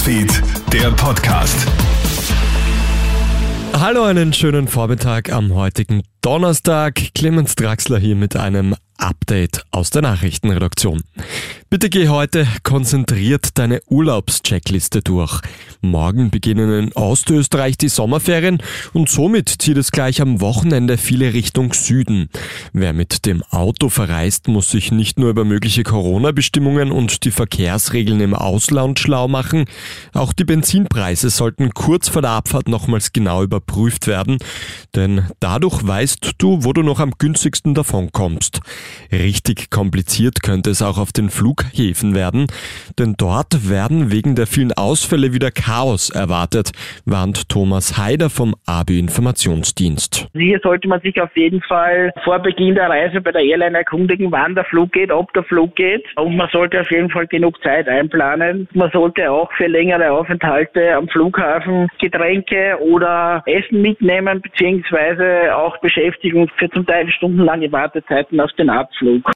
Newsfeed, der Podcast. Hallo, einen schönen Vormittag am heutigen Donnerstag. Clemens Draxler hier mit einem Update aus der Nachrichtenredaktion. Bitte geh heute konzentriert deine Urlaubscheckliste durch. Morgen beginnen in Ostösterreich die Sommerferien und somit zieht es gleich am Wochenende viele Richtung Süden. Wer mit dem Auto verreist, muss sich nicht nur über mögliche Corona-Bestimmungen und die Verkehrsregeln im Ausland schlau machen, auch die Benzinpreise sollten kurz vor der Abfahrt nochmals genau überprüft werden, denn dadurch weißt du, wo du noch am günstigsten davon kommst. Richtig kompliziert könnte es auch auf den Flughäfen werden, denn dort werden wegen der vielen Ausfälle wieder Chaos erwartet, warnt Thomas Haider vom AB Informationsdienst. Hier sollte man sich auf jeden Fall vor Beginn der Reise bei der Airline erkundigen, wann der Flug geht, ob der Flug geht. Und man sollte auf jeden Fall genug Zeit einplanen. Man sollte auch für längere Aufenthalte am Flughafen Getränke oder Essen mitnehmen, beziehungsweise auch Beschäftigung für zum Teil stundenlange Wartezeiten auf den Abflug.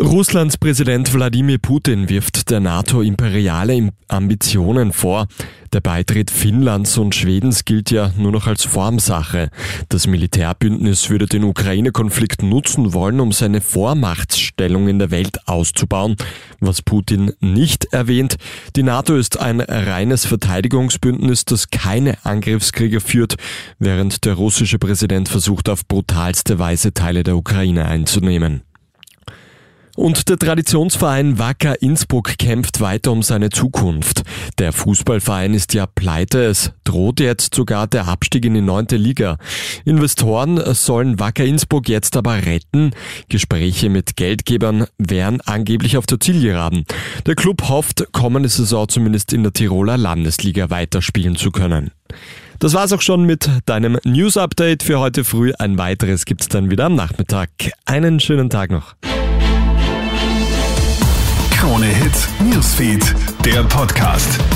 Russlands Präsident Wladimir Putin wirft der NATO imperiale Ambitionen vor. Der Beitritt Finnlands und Schwedens gilt ja nur noch als Formsache. Das Militärbündnis würde den Ukraine-Konflikt nutzen wollen, um seine Vormachtsstellung in der Welt auszubauen. Was Putin nicht erwähnt, die NATO ist ein reines Verteidigungsbündnis, das keine Angriffskriege führt, während der russische Präsident versucht, auf brutalste Weise Teile der Ukraine einzunehmen. Und der Traditionsverein Wacker Innsbruck kämpft weiter um seine Zukunft. Der Fußballverein ist ja pleite, es droht jetzt sogar der Abstieg in die neunte Liga. Investoren sollen Wacker Innsbruck jetzt aber retten. Gespräche mit Geldgebern wären angeblich auf der Zielgeraden. Der Club hofft, kommende Saison zumindest in der Tiroler Landesliga weiterspielen zu können. Das war's auch schon mit deinem News Update für heute früh. Ein weiteres gibt's dann wieder am Nachmittag. Einen schönen Tag noch. Newsfeed, der Podcast.